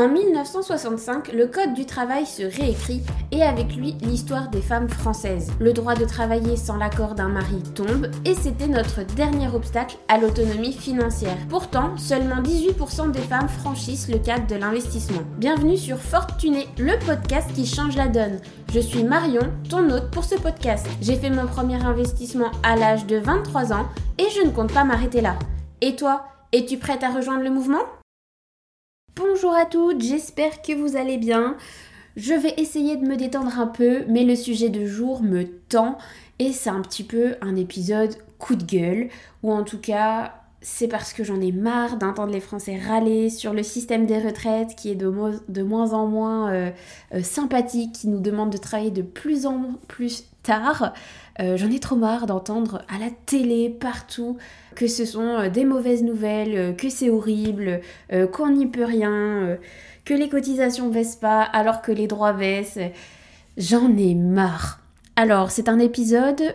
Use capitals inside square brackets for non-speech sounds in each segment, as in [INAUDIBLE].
En 1965, le Code du travail se réécrit et avec lui l'histoire des femmes françaises. Le droit de travailler sans l'accord d'un mari tombe et c'était notre dernier obstacle à l'autonomie financière. Pourtant, seulement 18% des femmes franchissent le cadre de l'investissement. Bienvenue sur Fortuné, le podcast qui change la donne. Je suis Marion, ton hôte pour ce podcast. J'ai fait mon premier investissement à l'âge de 23 ans et je ne compte pas m'arrêter là. Et toi, es-tu prête à rejoindre le mouvement? Bonjour à toutes, j'espère que vous allez bien. Je vais essayer de me détendre un peu, mais le sujet de jour me tend et c'est un petit peu un épisode coup de gueule, ou en tout cas c'est parce que j'en ai marre d'entendre les Français râler sur le système des retraites qui est de, moins en moins euh, euh, sympathique, qui nous demande de travailler de plus en plus Euh, j'en ai trop marre d'entendre à la télé, partout, que ce sont des mauvaises nouvelles, que c'est horrible, qu'on n'y peut rien, que les cotisations baissent pas alors que les droits baissent. J'en ai marre. Alors, c'est un épisode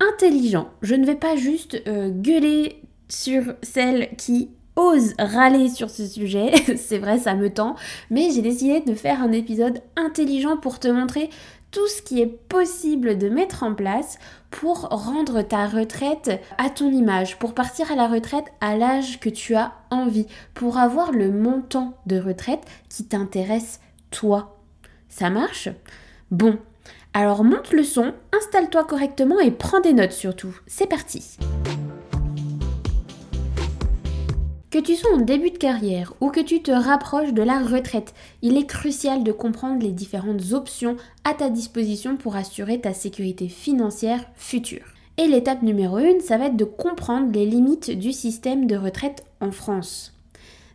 intelligent. Je ne vais pas juste gueuler sur celles qui osent râler sur ce sujet, [LAUGHS] c'est vrai, ça me tend, mais j'ai décidé de faire un épisode intelligent pour te montrer tout ce qui est possible de mettre en place pour rendre ta retraite à ton image, pour partir à la retraite à l'âge que tu as envie, pour avoir le montant de retraite qui t'intéresse toi. Ça marche? Bon, alors monte le son, installe-toi correctement et prends des notes surtout. C'est parti que tu sois en début de carrière ou que tu te rapproches de la retraite, il est crucial de comprendre les différentes options à ta disposition pour assurer ta sécurité financière future. Et l'étape numéro 1, ça va être de comprendre les limites du système de retraite en France.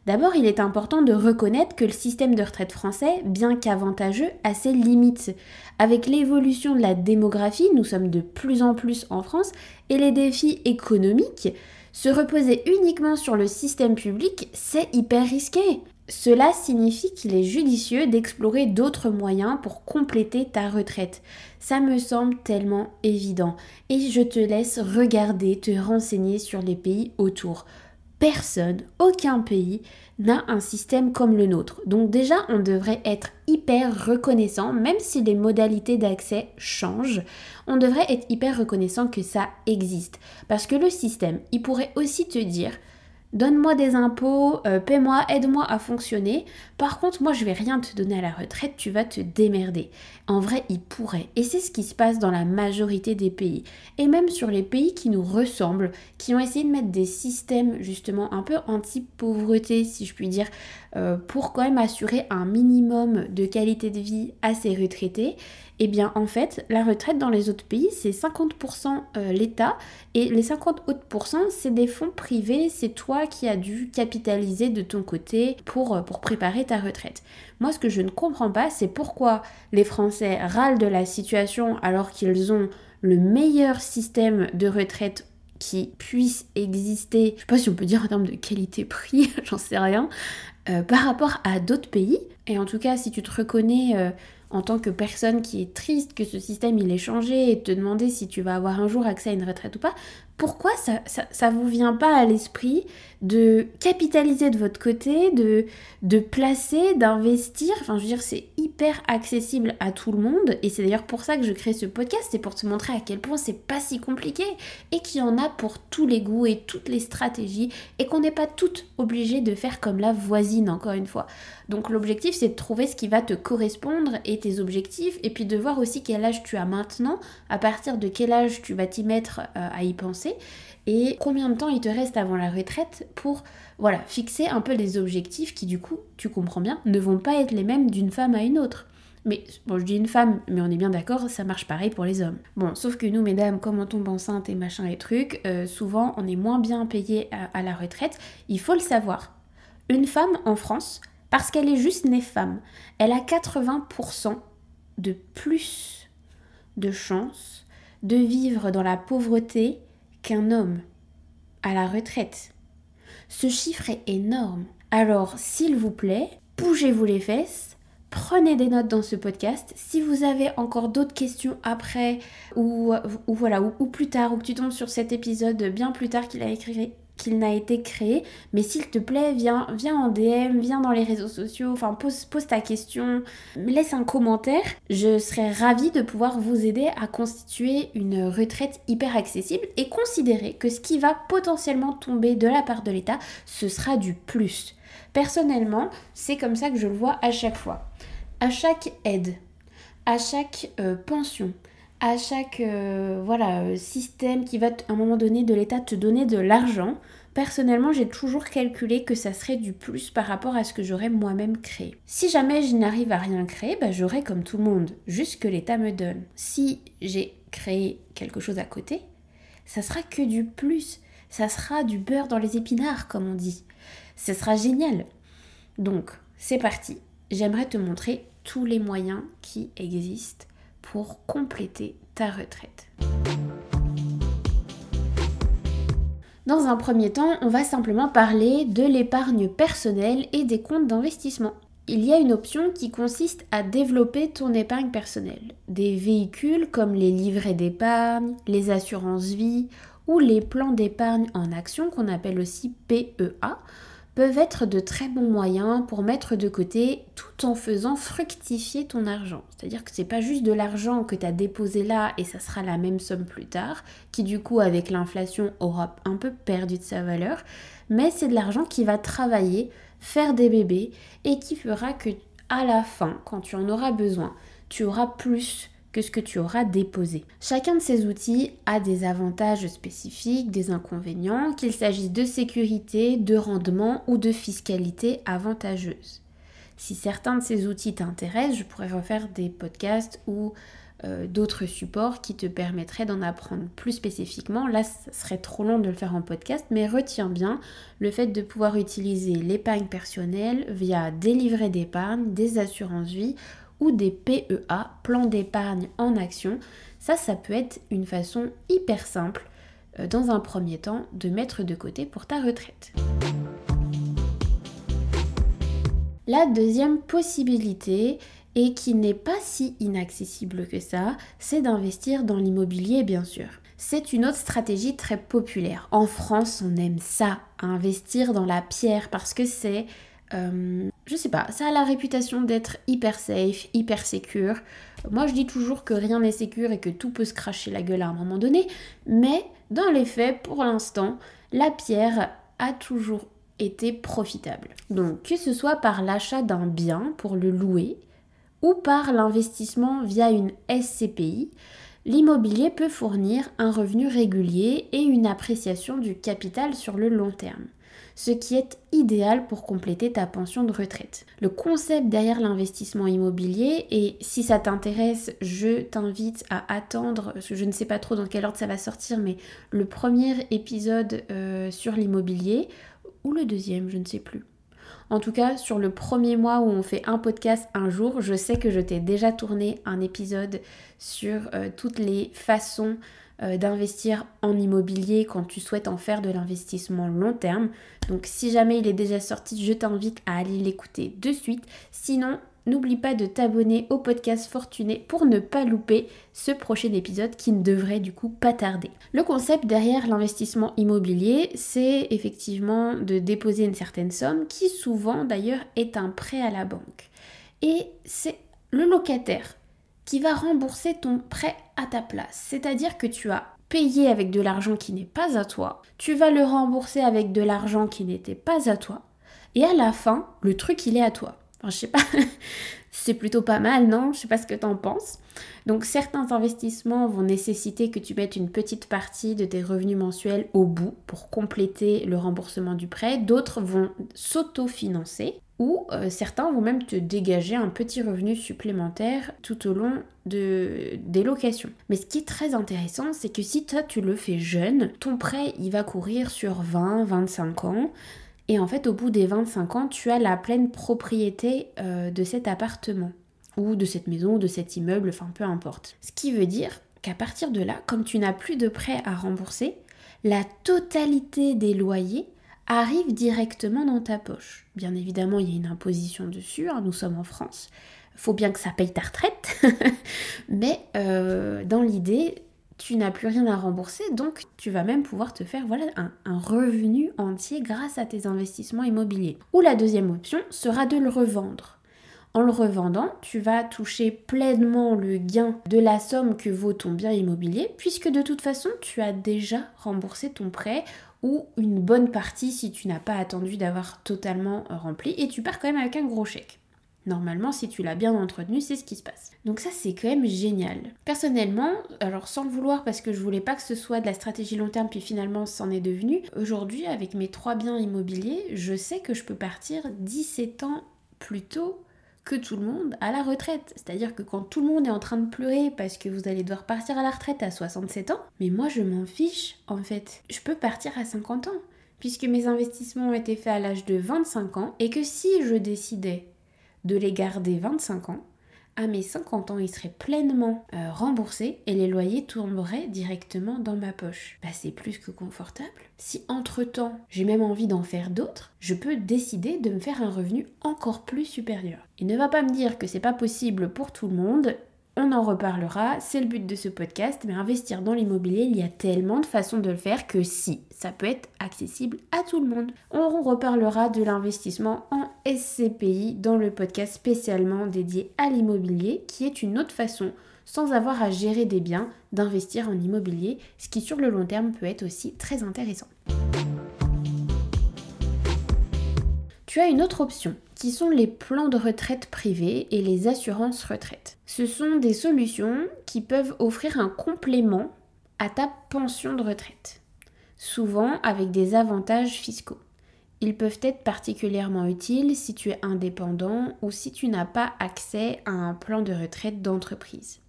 D'abord, il est important de reconnaître que le système de retraite français, bien qu'avantageux, a ses limites. Avec l'évolution de la démographie, nous sommes de plus en plus en France, et les défis économiques, se reposer uniquement sur le système public, c'est hyper risqué. Cela signifie qu'il est judicieux d'explorer d'autres moyens pour compléter ta retraite. Ça me semble tellement évident. Et je te laisse regarder, te renseigner sur les pays autour personne, aucun pays n'a un système comme le nôtre. Donc déjà, on devrait être hyper reconnaissant, même si les modalités d'accès changent, on devrait être hyper reconnaissant que ça existe. Parce que le système, il pourrait aussi te dire, donne-moi des impôts, euh, paie-moi, aide-moi à fonctionner. Par contre, moi, je vais rien te donner à la retraite, tu vas te démerder. En vrai, il pourrait. Et c'est ce qui se passe dans la majorité des pays. Et même sur les pays qui nous ressemblent, qui ont essayé de mettre des systèmes justement un peu anti-pauvreté, si je puis dire, euh, pour quand même assurer un minimum de qualité de vie à ces retraités, eh bien en fait, la retraite dans les autres pays, c'est 50% euh, l'État et les 50 autres c'est des fonds privés, c'est toi qui as dû capitaliser de ton côté pour, euh, pour préparer ta retraite. Moi, ce que je ne comprends pas, c'est pourquoi les Français râlent de la situation alors qu'ils ont le meilleur système de retraite qui puisse exister, je sais pas si on peut dire en termes de qualité-prix, [LAUGHS] j'en sais rien, euh, par rapport à d'autres pays. Et en tout cas, si tu te reconnais en tant que personne qui est triste que ce système il ait changé et te demander si tu vas avoir un jour accès à une retraite ou pas, pourquoi ça, ça, vous vient pas à l'esprit de capitaliser de votre côté, de, placer, d'investir? Enfin, je veux dire, c'est hyper accessible à tout le monde et c'est d'ailleurs pour ça que je crée ce podcast, c'est pour te montrer à quel point c'est pas si compliqué et qu'il y en a pour tous les goûts et toutes les stratégies et qu'on n'est pas toutes obligées de faire comme la voisine, encore une fois. Donc, l'objectif, c'est de trouver ce qui va te correspondre et tes objectifs et puis de voir aussi quel âge tu as maintenant, à partir de quel âge tu vas t'y mettre euh, à y penser et combien de temps il te reste avant la retraite pour voilà, fixer un peu les objectifs qui du coup, tu comprends bien, ne vont pas être les mêmes d'une femme à une autre. Mais bon, je dis une femme, mais on est bien d'accord, ça marche pareil pour les hommes. Bon, sauf que nous, mesdames, comme on tombe enceinte et machin et trucs, euh, souvent on est moins bien payé à, à la retraite. Il faut le savoir. Une femme en France, parce qu'elle est juste née femme, elle a 80% de plus de chances de vivre dans la pauvreté qu'un homme à la retraite. Ce chiffre est énorme. Alors, s'il vous plaît, bougez-vous les fesses, prenez des notes dans ce podcast. Si vous avez encore d'autres questions après ou, voilà ou, plus tard ou que tu tombes sur cet épisode bien plus tard qu'il a écrit qu'il n'a été créé. Mais s'il te plaît, viens, viens en DM, viens dans les réseaux sociaux, enfin pose, ta question, laisse un commentaire. Je serais ravie de pouvoir vous aider à constituer une retraite hyper accessible et considérer que ce qui va potentiellement tomber de la part de l'État, ce sera du plus. Personnellement, c'est comme ça que je le vois à chaque fois. À chaque aide, à chaque euh, pension, à chaque euh, voilà, euh, système qui va à un moment donné de l'État te donner de l'argent, personnellement j'ai toujours calculé que ça serait du plus par rapport à ce que j'aurais moi-même créé. Si jamais je n'arrive à rien créer, bah, j'aurai comme tout le monde, juste que l'État me donne. Si j'ai créé quelque chose à côté, ça sera que du plus. Ça sera du beurre dans les épinards, comme on dit. Ce sera génial. Donc, c'est parti. J'aimerais te montrer tous les moyens qui existent pour compléter ta retraite. Dans un premier temps, on va simplement parler de l'épargne personnelle et des comptes d'investissement. Il y a une option qui consiste à développer ton épargne personnelle. Des véhicules comme les livrets d'épargne, les assurances vie ou les plans d'épargne en action qu'on appelle aussi PEA peuvent être de très bons moyens pour mettre de côté tout en faisant fructifier ton argent. C'est-à-dire que c'est pas juste de l'argent que tu as déposé là et ça sera la même somme plus tard, qui du coup avec l'inflation aura un peu perdu de sa valeur, mais c'est de l'argent qui va travailler, faire des bébés et qui fera que à la fin, quand tu en auras besoin, tu auras plus que ce que tu auras déposé. Chacun de ces outils a des avantages spécifiques, des inconvénients, qu'il s'agisse de sécurité, de rendement ou de fiscalité avantageuse. Si certains de ces outils t'intéressent, je pourrais refaire des podcasts ou euh, d'autres supports qui te permettraient d'en apprendre plus spécifiquement. Là, ce serait trop long de le faire en podcast, mais retiens bien le fait de pouvoir utiliser l'épargne personnelle via des livrets d'épargne, des assurances vie des PEA, plans d'épargne en action. Ça, ça peut être une façon hyper simple, euh, dans un premier temps, de mettre de côté pour ta retraite. La deuxième possibilité, et qui n'est pas si inaccessible que ça, c'est d'investir dans l'immobilier, bien sûr. C'est une autre stratégie très populaire. En France, on aime ça, investir dans la pierre, parce que c'est euh, je sais pas, ça a la réputation d'être hyper safe, hyper secure. Moi je dis toujours que rien n'est secure et que tout peut se cracher la gueule à un moment donné, mais dans les faits, pour l'instant, la pierre a toujours été profitable. Donc que ce soit par l'achat d'un bien pour le louer ou par l'investissement via une SCPI, l'immobilier peut fournir un revenu régulier et une appréciation du capital sur le long terme ce qui est idéal pour compléter ta pension de retraite. Le concept derrière l'investissement immobilier, et si ça t'intéresse, je t'invite à attendre, je ne sais pas trop dans quel ordre ça va sortir, mais le premier épisode euh, sur l'immobilier, ou le deuxième, je ne sais plus. En tout cas, sur le premier mois où on fait un podcast un jour, je sais que je t'ai déjà tourné un épisode sur euh, toutes les façons euh, d'investir en immobilier quand tu souhaites en faire de l'investissement long terme. Donc si jamais il est déjà sorti, je t'invite à aller l'écouter de suite. Sinon, n'oublie pas de t'abonner au podcast Fortuné pour ne pas louper ce prochain épisode qui ne devrait du coup pas tarder. Le concept derrière l'investissement immobilier, c'est effectivement de déposer une certaine somme qui souvent d'ailleurs est un prêt à la banque. Et c'est le locataire qui va rembourser ton prêt à ta place. C'est-à-dire que tu as payé avec de l'argent qui n'est pas à toi, tu vas le rembourser avec de l'argent qui n'était pas à toi, et à la fin, le truc il est à toi. Enfin, je sais pas, [LAUGHS] c'est plutôt pas mal, non? Je sais pas ce que t'en penses. Donc certains investissements vont nécessiter que tu mettes une petite partie de tes revenus mensuels au bout pour compléter le remboursement du prêt. D'autres vont s'auto-financer ou euh, certains vont même te dégager un petit revenu supplémentaire tout au long de, des locations. Mais ce qui est très intéressant, c'est que si toi tu le fais jeune, ton prêt il va courir sur 20, 25 ans. Et en fait, au bout des 25 ans, tu as la pleine propriété euh, de cet appartement, ou de cette maison, ou de cet immeuble, enfin peu importe. Ce qui veut dire qu'à partir de là, comme tu n'as plus de prêt à rembourser, la totalité des loyers arrive directement dans ta poche. Bien évidemment, il y a une imposition dessus, hein, nous sommes en France. Faut bien que ça paye ta retraite, [LAUGHS] mais euh, dans l'idée, tu n'as plus rien à rembourser, donc tu vas même pouvoir te faire voilà, un, un, revenu entier grâce à tes investissements immobiliers. Ou la deuxième option sera de le revendre. En le revendant, tu vas toucher pleinement le gain de la somme que vaut ton bien immobilier, puisque de toute façon, tu as déjà remboursé ton prêt ou une bonne partie si tu n'as pas attendu d'avoir totalement rempli, et tu pars quand même avec un gros chèque. Normalement, si tu l'as bien entretenu, c'est ce qui se passe. Donc ça, c'est quand même génial. Personnellement, alors sans le vouloir parce que je voulais pas que ce soit de la stratégie long terme, puis finalement c'en est devenu, aujourd'hui, avec mes trois biens immobiliers, je sais que je peux partir 17 ans plus tôt que tout le monde à la retraite. C'est-à-dire que quand tout le monde est en train de pleurer parce que vous allez devoir partir à la retraite à 67 ans, mais moi je m'en fiche en fait. Je peux partir à 50 ans puisque mes investissements ont été faits à l'âge de 25 ans et que si je décidais de les garder 25 ans, à mes 50 ans, ils seraient pleinement euh, remboursés et les loyers tomberaient directement dans ma poche. Bah, c'est plus que confortable. Si entre-temps, j'ai même envie d'en faire d'autres, je peux décider de me faire un revenu encore plus supérieur. Il ne va pas me dire que c'est pas possible pour tout le monde on en reparlera, c'est le but de ce podcast, mais investir dans l'immobilier, il y a tellement de façons de le faire que si, ça peut être accessible à tout le monde. On reparlera de l'investissement en SCPI dans le podcast spécialement dédié à l'immobilier, qui est une autre façon, sans avoir à gérer des biens, d'investir en immobilier, ce qui sur le long terme peut être aussi très intéressant. Tu as une autre option, qui sont les plans de retraite privés et les assurances retraite. Ce sont des solutions qui peuvent offrir un complément à ta pension de retraite, souvent avec des avantages fiscaux. Ils peuvent être particulièrement utiles si tu es indépendant ou si tu n'as pas accès à un plan de retraite d'entreprise.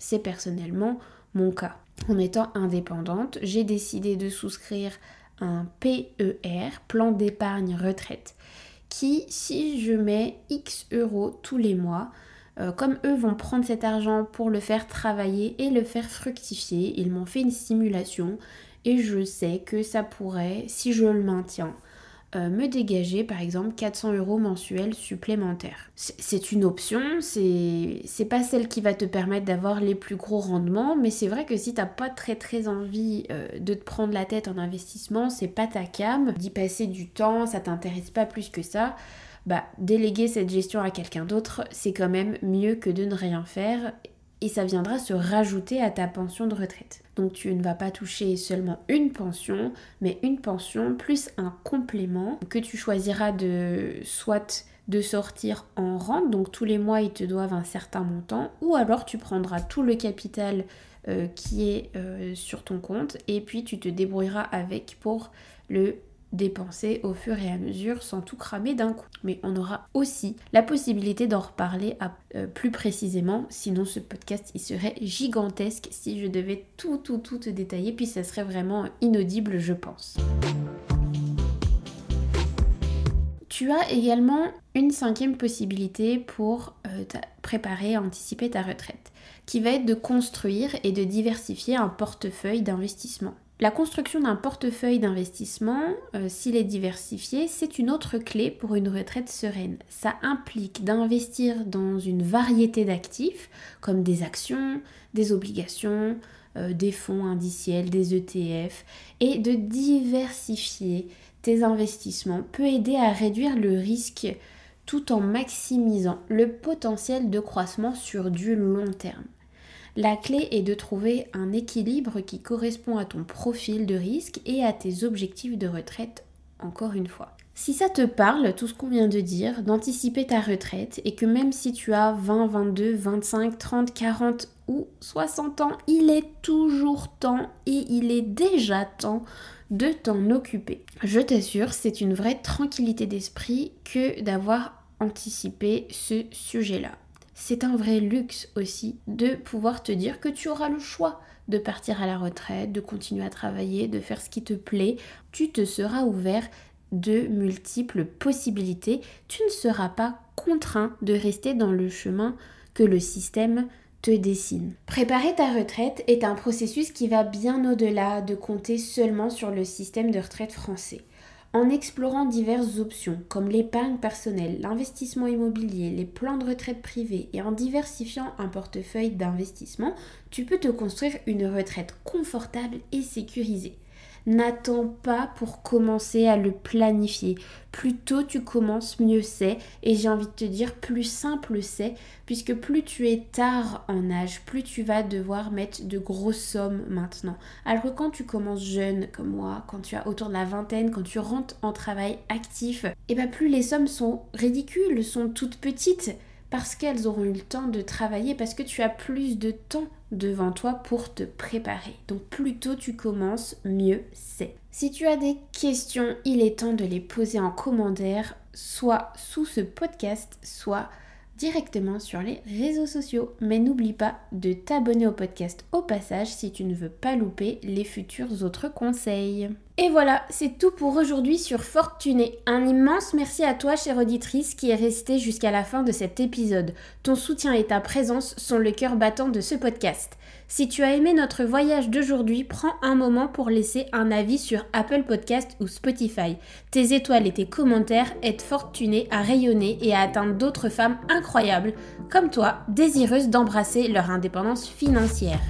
C'est personnellement mon cas. En étant indépendante, j'ai décidé de souscrire un PER, plan d'épargne retraite, qui, si je mets X euros tous les mois, euh, comme eux vont prendre cet argent pour le faire travailler et le faire fructifier, ils m'ont fait une simulation et je sais que ça pourrait, si je le maintiens, euh, me dégager par exemple 400 euros mensuels supplémentaires. C'est une option, c'est pas celle qui va te permettre d'avoir les plus gros rendements, mais c'est vrai que si t'as pas très très envie euh, de te prendre la tête en investissement, c'est pas ta cam, d'y passer du temps, ça t'intéresse pas plus que ça. Bah, déléguer cette gestion à quelqu'un d'autre, c'est quand même mieux que de ne rien faire et ça viendra se rajouter à ta pension de retraite. Donc tu ne vas pas toucher seulement une pension, mais une pension plus un complément que tu choisiras de soit de sortir en rente, donc tous les mois ils te doivent un certain montant, ou alors tu prendras tout le capital euh, qui est euh, sur ton compte et puis tu te débrouilleras avec pour le dépenser au fur et à mesure sans tout cramer d'un coup. Mais on aura aussi la possibilité d'en reparler euh, plus précisément, sinon ce podcast il serait gigantesque si je devais tout tout tout te détailler, puis ça serait vraiment inaudible je pense. Tu as également une cinquième possibilité pour euh, préparer, anticiper ta retraite, qui va être de construire et de diversifier un portefeuille d'investissement. La construction d'un portefeuille d'investissement, euh, s'il est diversifié, c'est une autre clé pour une retraite sereine. Ça implique d'investir dans une variété d'actifs comme des actions, des obligations, euh, des fonds indiciels, des ETF, et de diversifier tes investissements peut aider à réduire le risque tout en maximisant le potentiel de croissance sur du long terme. La clé est de trouver un équilibre qui correspond à ton profil de risque et à tes objectifs de retraite, encore une fois. Si ça te parle, tout ce qu'on vient de dire, d'anticiper ta retraite et que même si tu as 20, 22, 25, 30, 40 ou 60 ans, il est toujours temps et il est déjà temps de t'en occuper. Je t'assure, c'est une vraie tranquillité d'esprit que d'avoir anticipé ce sujet-là c'est un vrai luxe aussi de pouvoir te dire que tu auras le choix de partir à la retraite, de continuer à travailler, de faire ce qui te plaît. Tu te seras ouvert de multiples possibilités. Tu ne seras pas contraint de rester dans le chemin que le système te dessine. Préparer ta retraite est un processus qui va bien au-delà de compter seulement sur le système de retraite français. En explorant diverses options comme l'épargne personnelle, l'investissement immobilier, les plans de retraite privés et en diversifiant un portefeuille d'investissement, tu peux te construire une retraite confortable et sécurisée. N'attends pas pour commencer à le planifier. Plus tôt tu commences, mieux c'est. Et j'ai envie de te dire, plus simple c'est, puisque plus tu es tard en âge, plus tu vas devoir mettre de grosses sommes maintenant. Alors que quand tu commences jeune, comme moi, quand tu as autour de la vingtaine, quand tu rentres en travail actif, et eh bien plus les sommes sont ridicules, sont toutes petites parce qu'elles auront eu le temps de travailler, parce que tu as plus de temps devant toi pour te préparer. Donc plus tôt tu commences, mieux c'est. Si tu as des questions, il est temps de les poser en commentaire, soit sous ce podcast, soit directement sur les réseaux sociaux. Mais n'oublie pas de t'abonner au podcast au passage si tu ne veux pas louper les futurs autres conseils. Et voilà, c'est tout pour aujourd'hui sur Fortuné. Un immense merci à toi, chère auditrice, qui est restée jusqu'à la fin de cet épisode. Ton soutien et ta présence sont le cœur battant de ce podcast. Si tu as aimé notre voyage d'aujourd'hui, prends un moment pour laisser un avis sur Apple Podcast ou Spotify. Tes étoiles et tes commentaires aident Fortuné à rayonner et à atteindre d'autres femmes incroyables, comme toi, désireuses d'embrasser leur indépendance financière.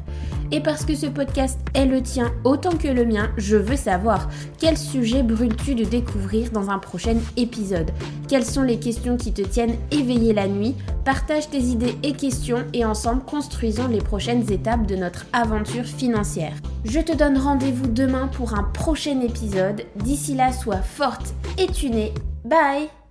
Et parce que ce podcast est le tien autant que le mien, je veux savoir quel sujet brûles-tu de découvrir dans un prochain épisode? Quelles sont les questions qui te tiennent éveillé la nuit? Partage tes idées et questions et ensemble construisons les prochaines étapes de notre aventure financière. Je te donne rendez-vous demain pour un prochain épisode. D'ici là, sois forte et tunée. Bye